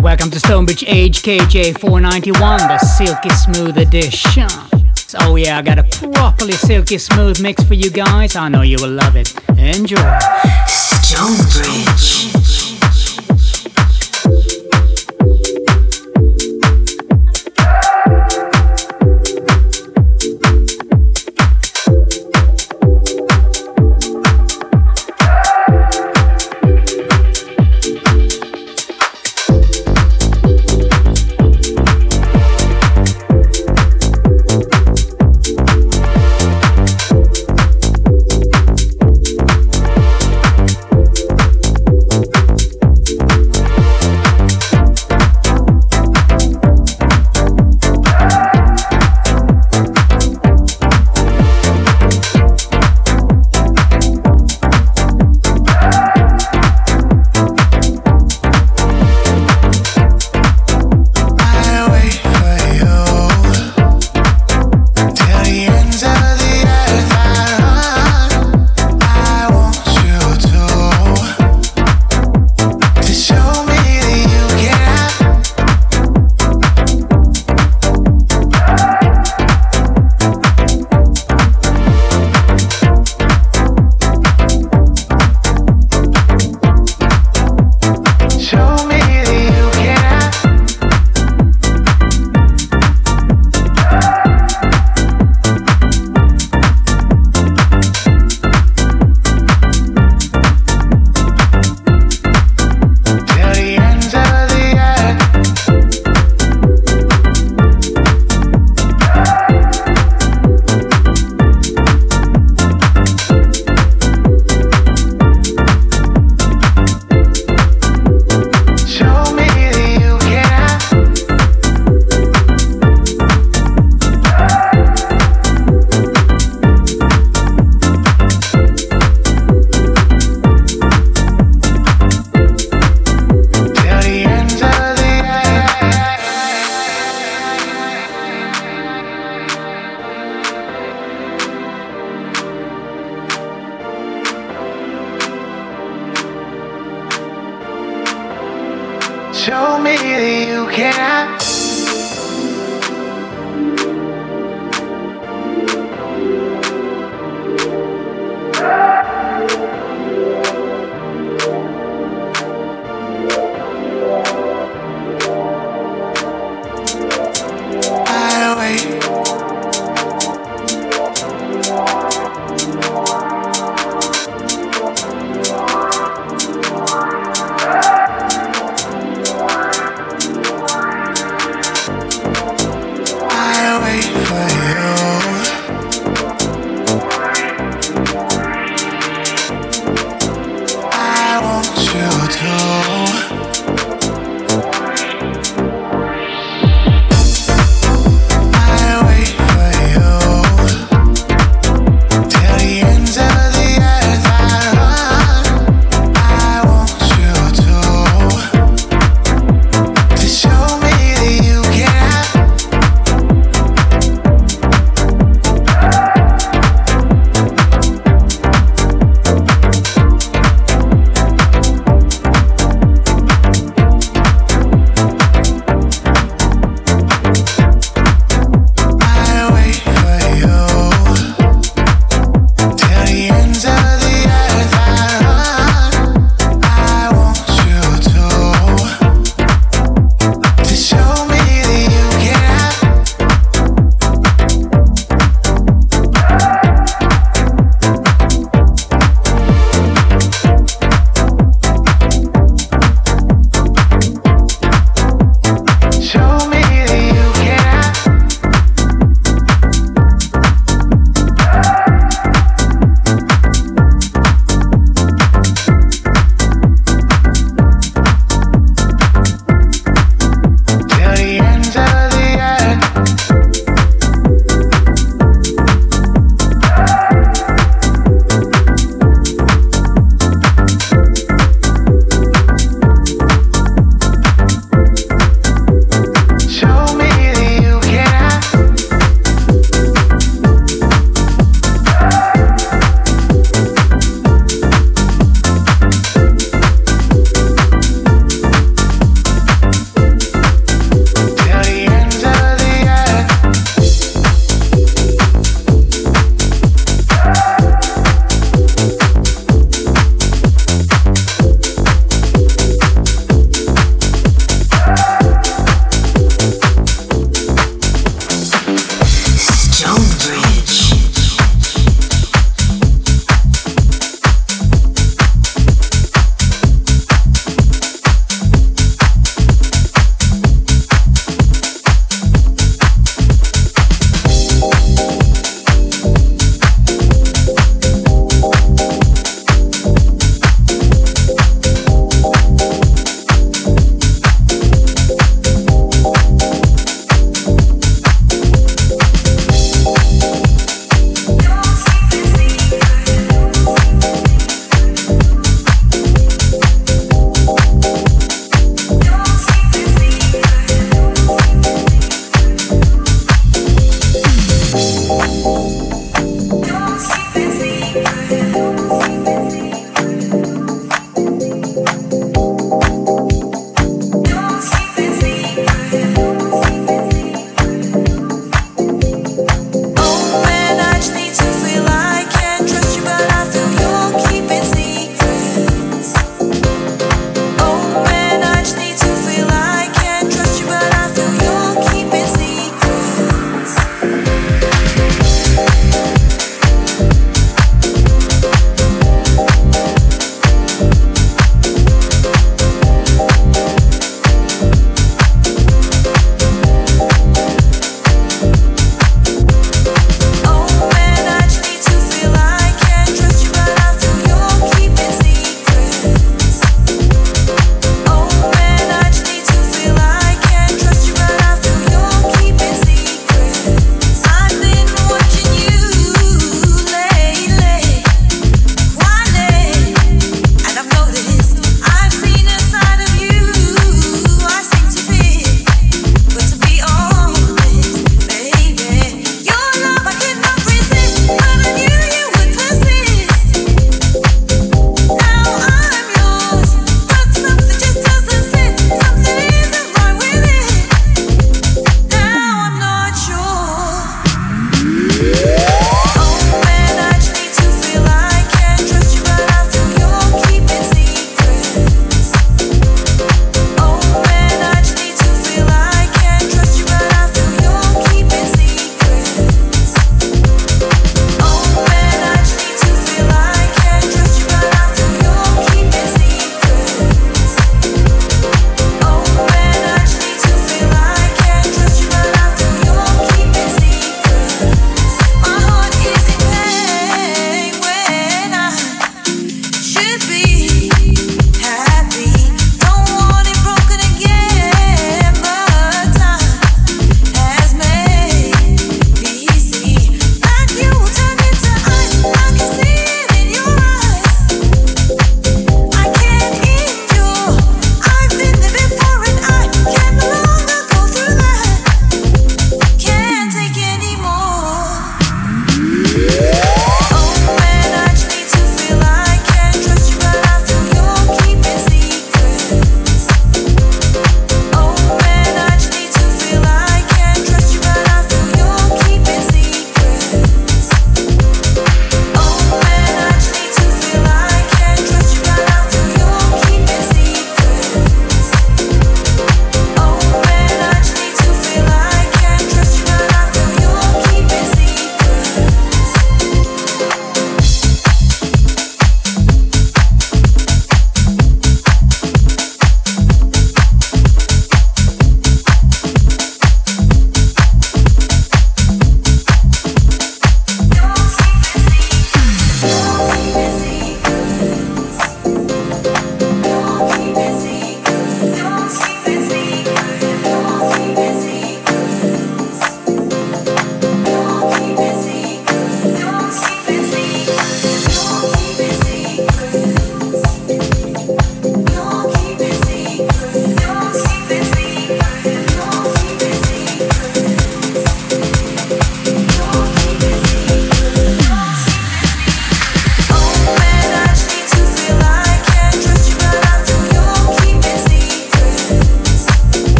Welcome to Stonebridge HKJ 491, the silky smooth edition. Oh yeah, I got a properly silky smooth mix for you guys. I know you will love it. Enjoy. Stonebridge.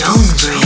Don't breathe.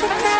Took me